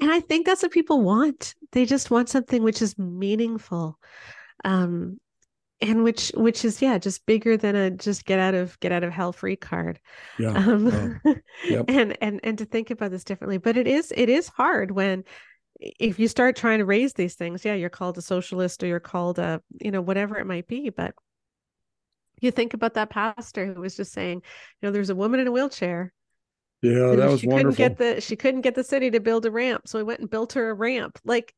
and I think that's what people want. They just want something which is meaningful. Um and which which is yeah, just bigger than a just get out of get out of hell free card. Yeah. Um Yep. and and and to think about this differently. But it is it is hard when if you start trying to raise these things, yeah, you're called a socialist or you're called a, you know, whatever it might be. But you think about that pastor who was just saying, you know, there's a woman in a wheelchair. Yeah, that was she wonderful. Couldn't get the she couldn't get the city to build a ramp, so we went and built her a ramp. Like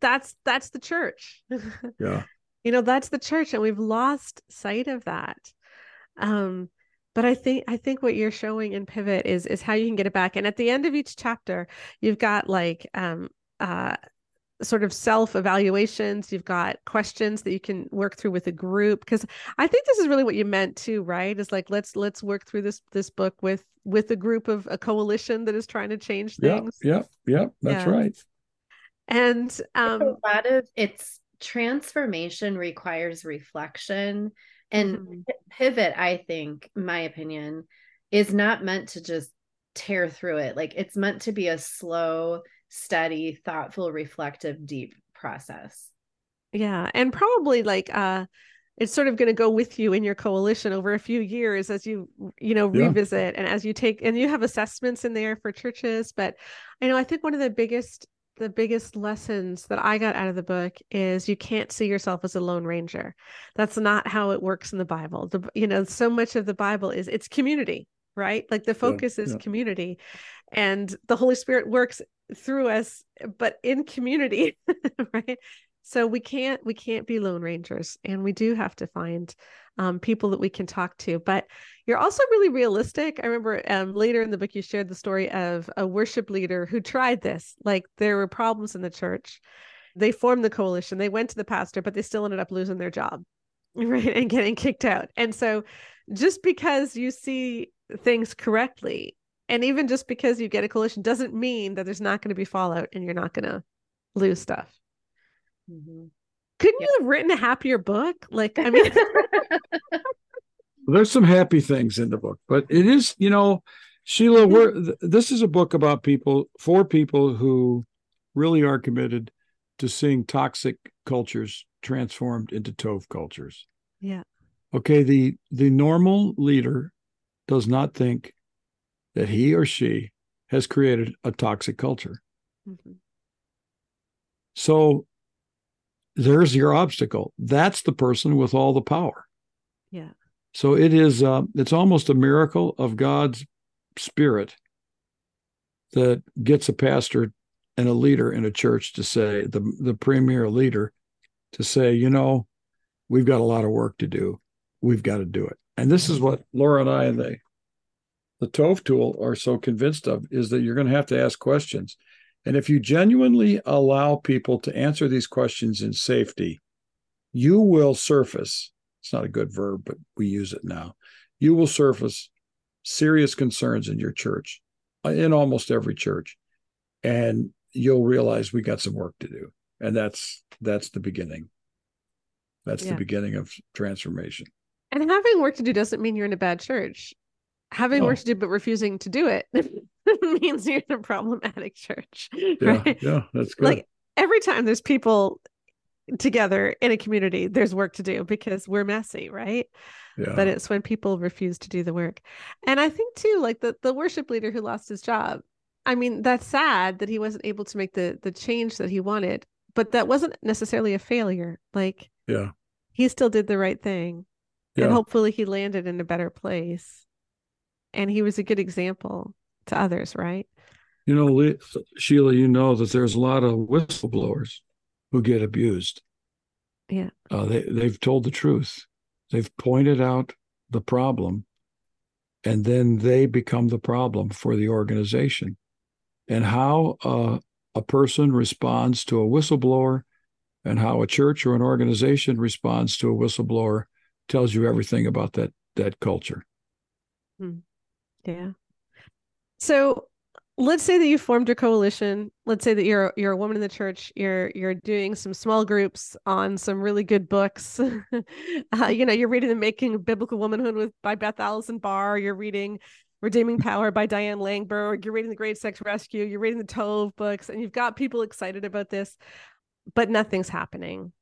that's that's the church. yeah. You know, that's the church, and we've lost sight of that. Um, but I think I think what you're showing in Pivot is is how you can get it back. And at the end of each chapter, you've got like um uh sort of self evaluations you've got questions that you can work through with a group because i think this is really what you meant too right? Is like let's let's work through this this book with with a group of a coalition that is trying to change things. yeah yeah, yeah that's yeah. right. And um a lot of it's transformation requires reflection. And mm-hmm. pivot i think my opinion is not meant to just tear through it. Like it's meant to be a slow steady, thoughtful, reflective, deep process. Yeah. And probably like uh it's sort of going to go with you in your coalition over a few years as you you know yeah. revisit and as you take and you have assessments in there for churches but i know i think one of the biggest the biggest lessons that i got out of the book is you can't see yourself as a lone ranger that's not how it works in the bible the you know so much of the bible is it's community right like the focus yeah, is yeah. community and the holy spirit works through us but in community right? So we can't we can't be lone rangers and we do have to find um, people that we can talk to. But you're also really realistic. I remember um, later in the book you shared the story of a worship leader who tried this. Like there were problems in the church. They formed the coalition. They went to the pastor but they still ended up losing their job right and getting kicked out. And so just because you see things correctly and even just because you get a coalition doesn't mean that there's not going to be fallout and you're not going to lose stuff. Mm-hmm. Couldn't you have written a happier book? Like, I mean, there's some happy things in the book, but it is, you know, Sheila, we're, this is a book about people, for people who really are committed to seeing toxic cultures transformed into Tov cultures. Yeah. Okay. The the normal leader does not think that he or she has created a toxic culture. Mm-hmm. So there's your obstacle. That's the person with all the power. Yeah. So it is uh, it's almost a miracle of God's spirit that gets a pastor and a leader in a church to say the the premier leader to say, you know, we've got a lot of work to do. We've got to do it. And this is what Laura and I and the the Tov tool are so convinced of is that you're going to have to ask questions. And if you genuinely allow people to answer these questions in safety, you will surface. It's not a good verb, but we use it now. You will surface serious concerns in your church, uh, in almost every church. And you'll realize we got some work to do. And that's that's the beginning. That's yeah. the beginning of transformation. And having work to do doesn't mean you're in a bad church having no. work to do but refusing to do it means you're in a problematic church right? yeah yeah that's good like every time there's people together in a community there's work to do because we're messy right yeah. but it's when people refuse to do the work and i think too like the the worship leader who lost his job i mean that's sad that he wasn't able to make the the change that he wanted but that wasn't necessarily a failure like yeah he still did the right thing yeah. and hopefully he landed in a better place and he was a good example to others, right? You know, Sheila, you know that there's a lot of whistleblowers who get abused. Yeah. Uh, they, they've told the truth, they've pointed out the problem, and then they become the problem for the organization. And how uh, a person responds to a whistleblower and how a church or an organization responds to a whistleblower tells you everything about that that culture. Hmm. Yeah. So let's say that you formed a coalition. Let's say that you're you're a woman in the church. You're you're doing some small groups on some really good books. uh, you know, you're reading the Making of Biblical Womanhood with by Beth Allison Barr. You're reading Redeeming Power by Diane Langberg. You're reading The Great Sex Rescue. You're reading the Tov books, and you've got people excited about this, but nothing's happening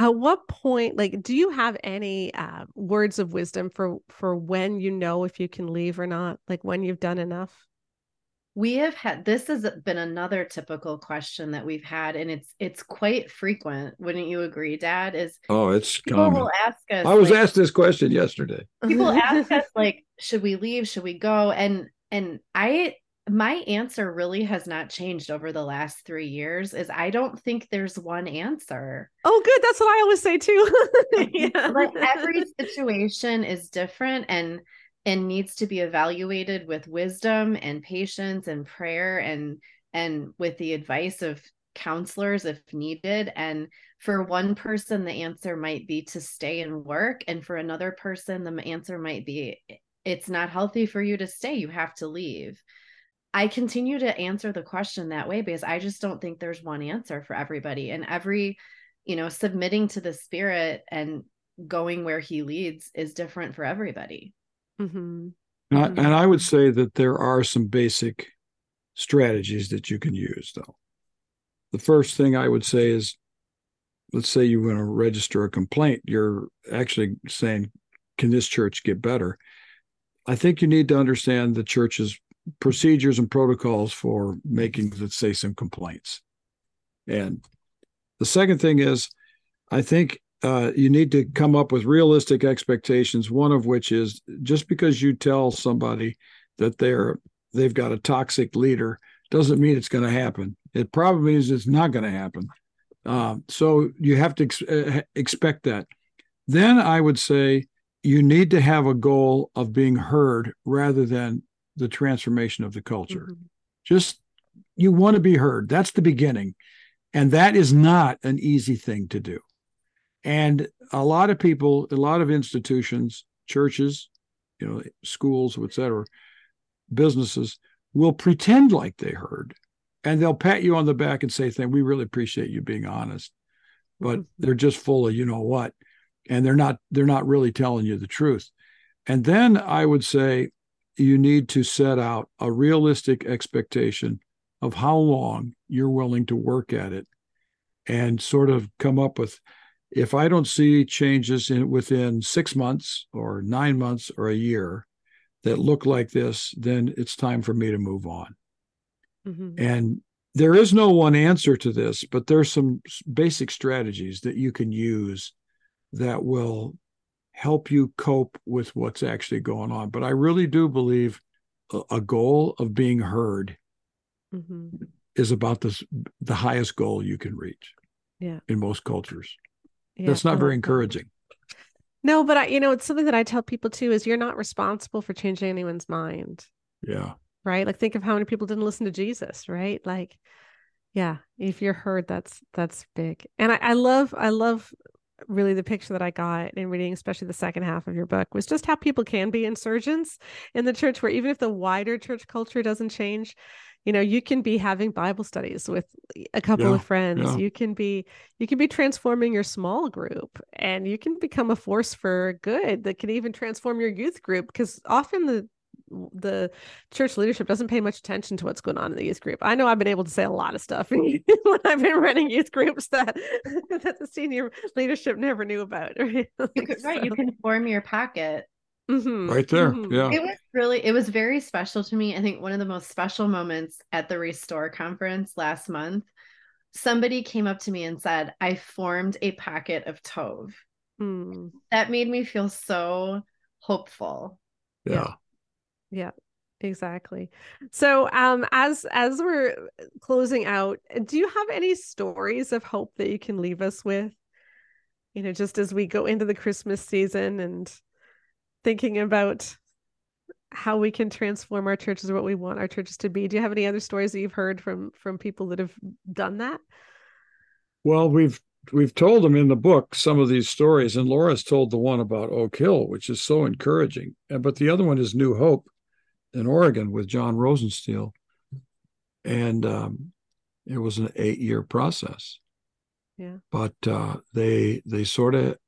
at what point like do you have any uh, words of wisdom for for when you know if you can leave or not? Like when you've done enough? We have had this has been another typical question that we've had and it's it's quite frequent wouldn't you agree dad is oh it's people common. will ask us i was like, asked this question yesterday. People ask us like should we leave? Should we go? And and i my answer really has not changed over the last three years is i don't think there's one answer. Oh good. That's what i always say too. Yeah. like every situation is different and and needs to be evaluated with wisdom and patience and prayer and and with the advice of counselors if needed. And for one person the answer might be to stay and work. And for another person the answer might be it's not healthy for you to stay. You have to leave i continue to answer the question that way because i just don't think there's one answer for everybody and every you know submitting to the spirit and going where he leads is different for everybody Mm-hmm. And, I, and I would say that there are some basic strategies that you can use, though. The first thing I would say is let's say you want to register a complaint. You're actually saying, can this church get better? I think you need to understand the church's procedures and protocols for making, let's say, some complaints. And the second thing is, I think uh, you need to come up with realistic expectations. One of which is just because you tell somebody that they're they've got a toxic leader doesn't mean it's going to happen. It probably means it's not going to happen. Uh, so you have to ex- uh, expect that. Then I would say you need to have a goal of being heard rather than the transformation of the culture. Mm-hmm. Just you want to be heard. That's the beginning. And that is not an easy thing to do. And a lot of people, a lot of institutions, churches, you know, schools, etc., businesses will pretend like they heard and they'll pat you on the back and say, "Thing, we really appreciate you being honest," but mm-hmm. they're just full of you know what, and they're not they're not really telling you the truth. And then I would say you need to set out a realistic expectation of how long you're willing to work at it, and sort of come up with if I don't see changes in within six months or nine months or a year that look like this, then it's time for me to move on. Mm-hmm. And there is no one answer to this, but there's some basic strategies that you can use that will help you cope with what's actually going on. But I really do believe a, a goal of being heard mm-hmm. is about this the highest goal you can reach. Yeah. In most cultures. Yeah, That's not very encouraging. No, but I, you know, it's something that I tell people too is you're not responsible for changing anyone's mind. Yeah. Right. Like think of how many people didn't listen to Jesus, right? Like, yeah, if you're heard, that's that's big. And I, I love, I love really the picture that I got in reading, especially the second half of your book, was just how people can be insurgents in the church, where even if the wider church culture doesn't change, you know you can be having bible studies with a couple yeah, of friends yeah. you can be you can be transforming your small group and you can become a force for good that can even transform your youth group because often the the church leadership doesn't pay much attention to what's going on in the youth group. I know I've been able to say a lot of stuff when I've been running youth groups that that the senior leadership never knew about. Right, you could, right. You can form your packet. Mm-hmm. Right there. Mm-hmm. Yeah. It was really, it was very special to me. I think one of the most special moments at the Restore conference last month, somebody came up to me and said, I formed a packet of Tov. Mm. That made me feel so hopeful. Yeah. Yeah. Exactly. So um as as we're closing out, do you have any stories of hope that you can leave us with? You know, just as we go into the Christmas season and thinking about how we can transform our churches or what we want our churches to be. Do you have any other stories that you've heard from from people that have done that? Well, we've we've told them in the book some of these stories, and Laura's told the one about Oak Hill, which is so encouraging. But the other one is New Hope in Oregon with John Rosensteel, and um, it was an eight-year process. Yeah. But uh, they they sort of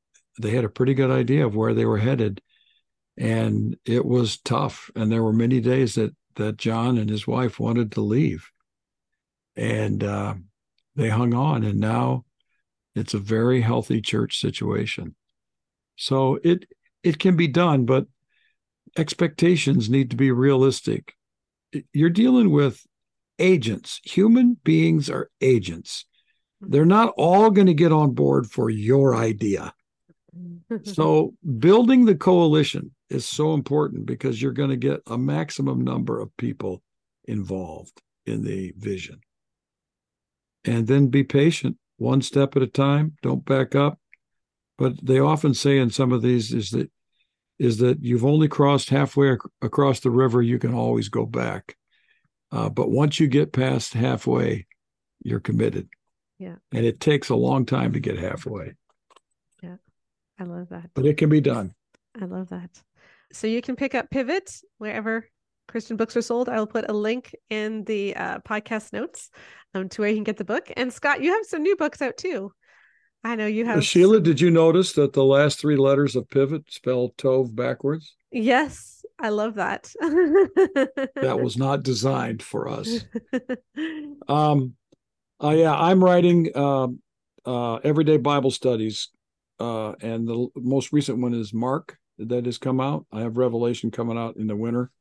they had a pretty good idea of where they were headed, and it was tough. And there were many days that that john and his wife wanted to leave. And uh, they hung on. And now it's a very healthy church situation. So it it can be done but expectations need to be realistic you're dealing with agents. Human beings are agents. They're not all going to get on board for your idea. so building the coalition is so important because you're going to get a maximum number of people involved in the vision. And then be patient, one step at a time, don't back up. But they often say in some of these is that is that you've only crossed halfway ac- across the river, you can always go back. Uh, but once you get past halfway, you're committed. Yeah. And it takes a long time to get halfway, Yeah. I love that. but it can be done. I love that. So you can pick up Pivot wherever Christian books are sold. I will put a link in the uh, podcast notes um, to where you can get the book. And Scot, you have some new books out too. I know you Uh, have. Sheila, did you notice that the last three letters of pivot spell Tov backwards? Yes, I love that. That was not designed for us. Um, uh, yeah, I'm writing um uh, everyday Bible studies, uh, and the most recent one is Mark that has come out. I have Revelation coming out in the winter,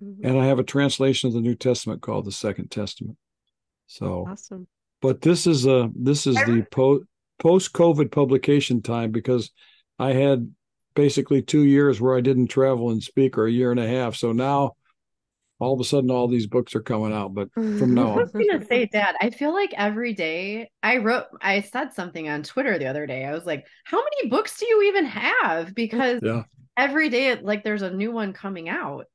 Mhm. and I have a translation of the New Testament called the Second Testament. So, awesome. but this is a this is the po- post COVID publication time because I had basically two years where I didn't travel and speak, or a year and a half. So now, all of a sudden, all these books are coming out. But from now on. I was gonna say, Dad, I feel like every day I wrote, I said something on Twitter the other day. I was like, how many books do you even have? Because yeah. every day, like, there's a new one coming out.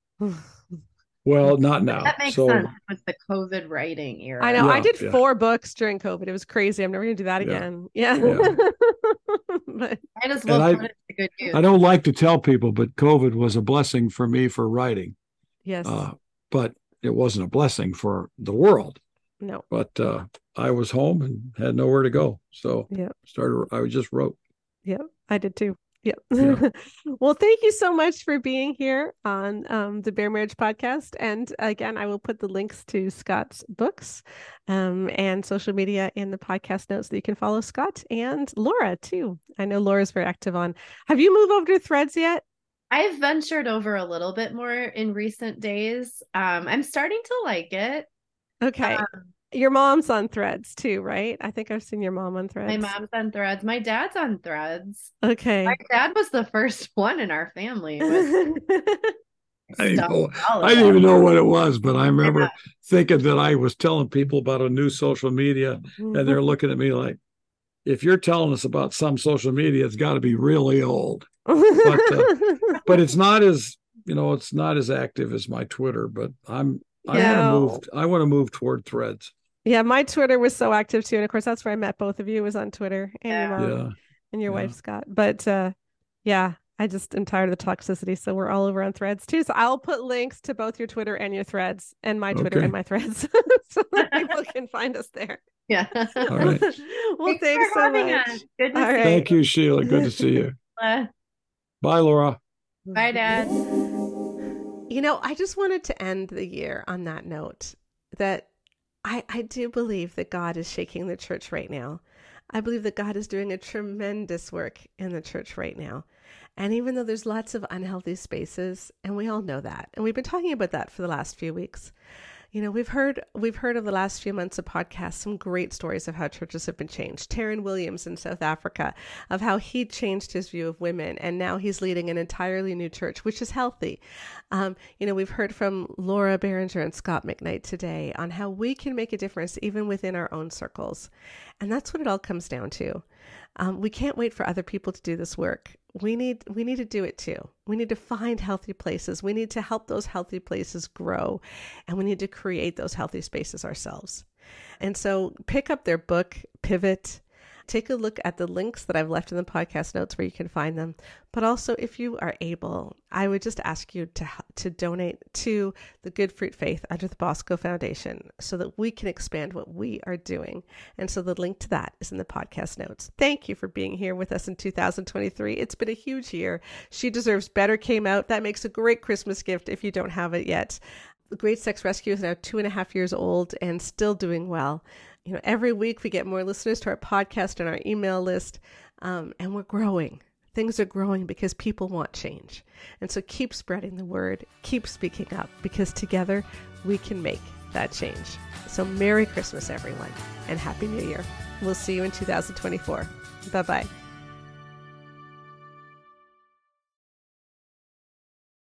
Well, not now. That makes so, sense with the COVID writing era. I know. I did yeah. four books during COVID. It was crazy. I'm never going to do that Yeah. again. Yeah. Yeah. but Might as well And I- it to good use. I don't like to tell people, but COVID was a blessing for me for writing. yes. Uh, but it wasn't a blessing for the world. no. But uh, I was home and had nowhere to go, so Yeah. started. I just wrote. Yeah, I did too. Yep. Yeah. well, thank you so much for being here on um, the Bare Marriage Podcast. And again, I will put the links to Scot's books um, and social media in the podcast notes that you can follow Scot and Laura too. I know Laura's very active on. Have you moved over to Threads yet? I've ventured over a little bit more in recent days. Um, I'm starting to like it. Okay. Um, your mom's on Threads too, right? I think I've seen your mom on Threads. my mom's on threads. My dad's on threads. Okay. My dad was the first one in our family. I didn't, know, I didn't even know what it was, but I remember Yeah. thinking that I was telling people about a new social media, and they're mm-hmm. looking at me like, "If you're telling us about some social media, it's got to be really old." But uh, but it's not as you know, it's not as active as my Twitter. But I'm I Yeah. want to move. I want to move toward Threads. Yeah, my Twitter was so active too, and of course that's where I met both of you was on Twitter and Yeah. your mom Yeah. and your yeah. wife Scot. But uh, yeah, I just am tired of the toxicity, so we're all over on Threads too. So I'll put links to both your Twitter and your Threads, and my Twitter Okay. and my Threads, so that people can find us there. Yeah. All right. well, Thanks, thanks, for so having much. us. Good to All see right. Thank you, Sheila. Good to see you. you. Bye, Laura. Bye, Dad. You know, I just wanted to end the year on that note that I, I do believe that God is shaking the church right now. I believe that God is doing a tremendous work in the church right now. And even though there's lots of unhealthy spaces, and we all know that, and we've been talking about that for the last few weeks. You know, we've heard we've heard over the last few months of podcasts some great stories of how churches have been changed. Taryn Williams in South Africa, of how he changed his view of women, and now he's leading an entirely new church, which is healthy. Um, you know, we've heard from Laura Barringer and Scot McKnight today on how we can make a difference even within our own circles, and that's what it all comes down to. Um, we can't wait for other people to do this work. We need we need to do it too. We need to find healthy places. We need to help those healthy places grow, and we need to create those healthy spaces ourselves. And so, pick up their book, Pivot. Take a look at the links that I've left in the podcast notes where you can find them. But also, if you are able, I would just ask you to to donate to the Good Fruit Faith under the Bosko Foundation so that we can expand what we are doing. And so the link to that is in the podcast notes. Thank you for being here with us in 2023. It's been a huge year. She Deserves Better came out. That makes a great Christmas gift if you don't have it yet. The Great Sex Rescue is now two and a half years old and still doing well. You know, every week we get more listeners to our podcast and our email list, um, and we're growing. Things are growing because people want change. And so keep spreading the word, keep speaking up, because together we can make that change. So, Merry Christmas, everyone, and Happy New Year. We'll see you in 2024. Bye bye.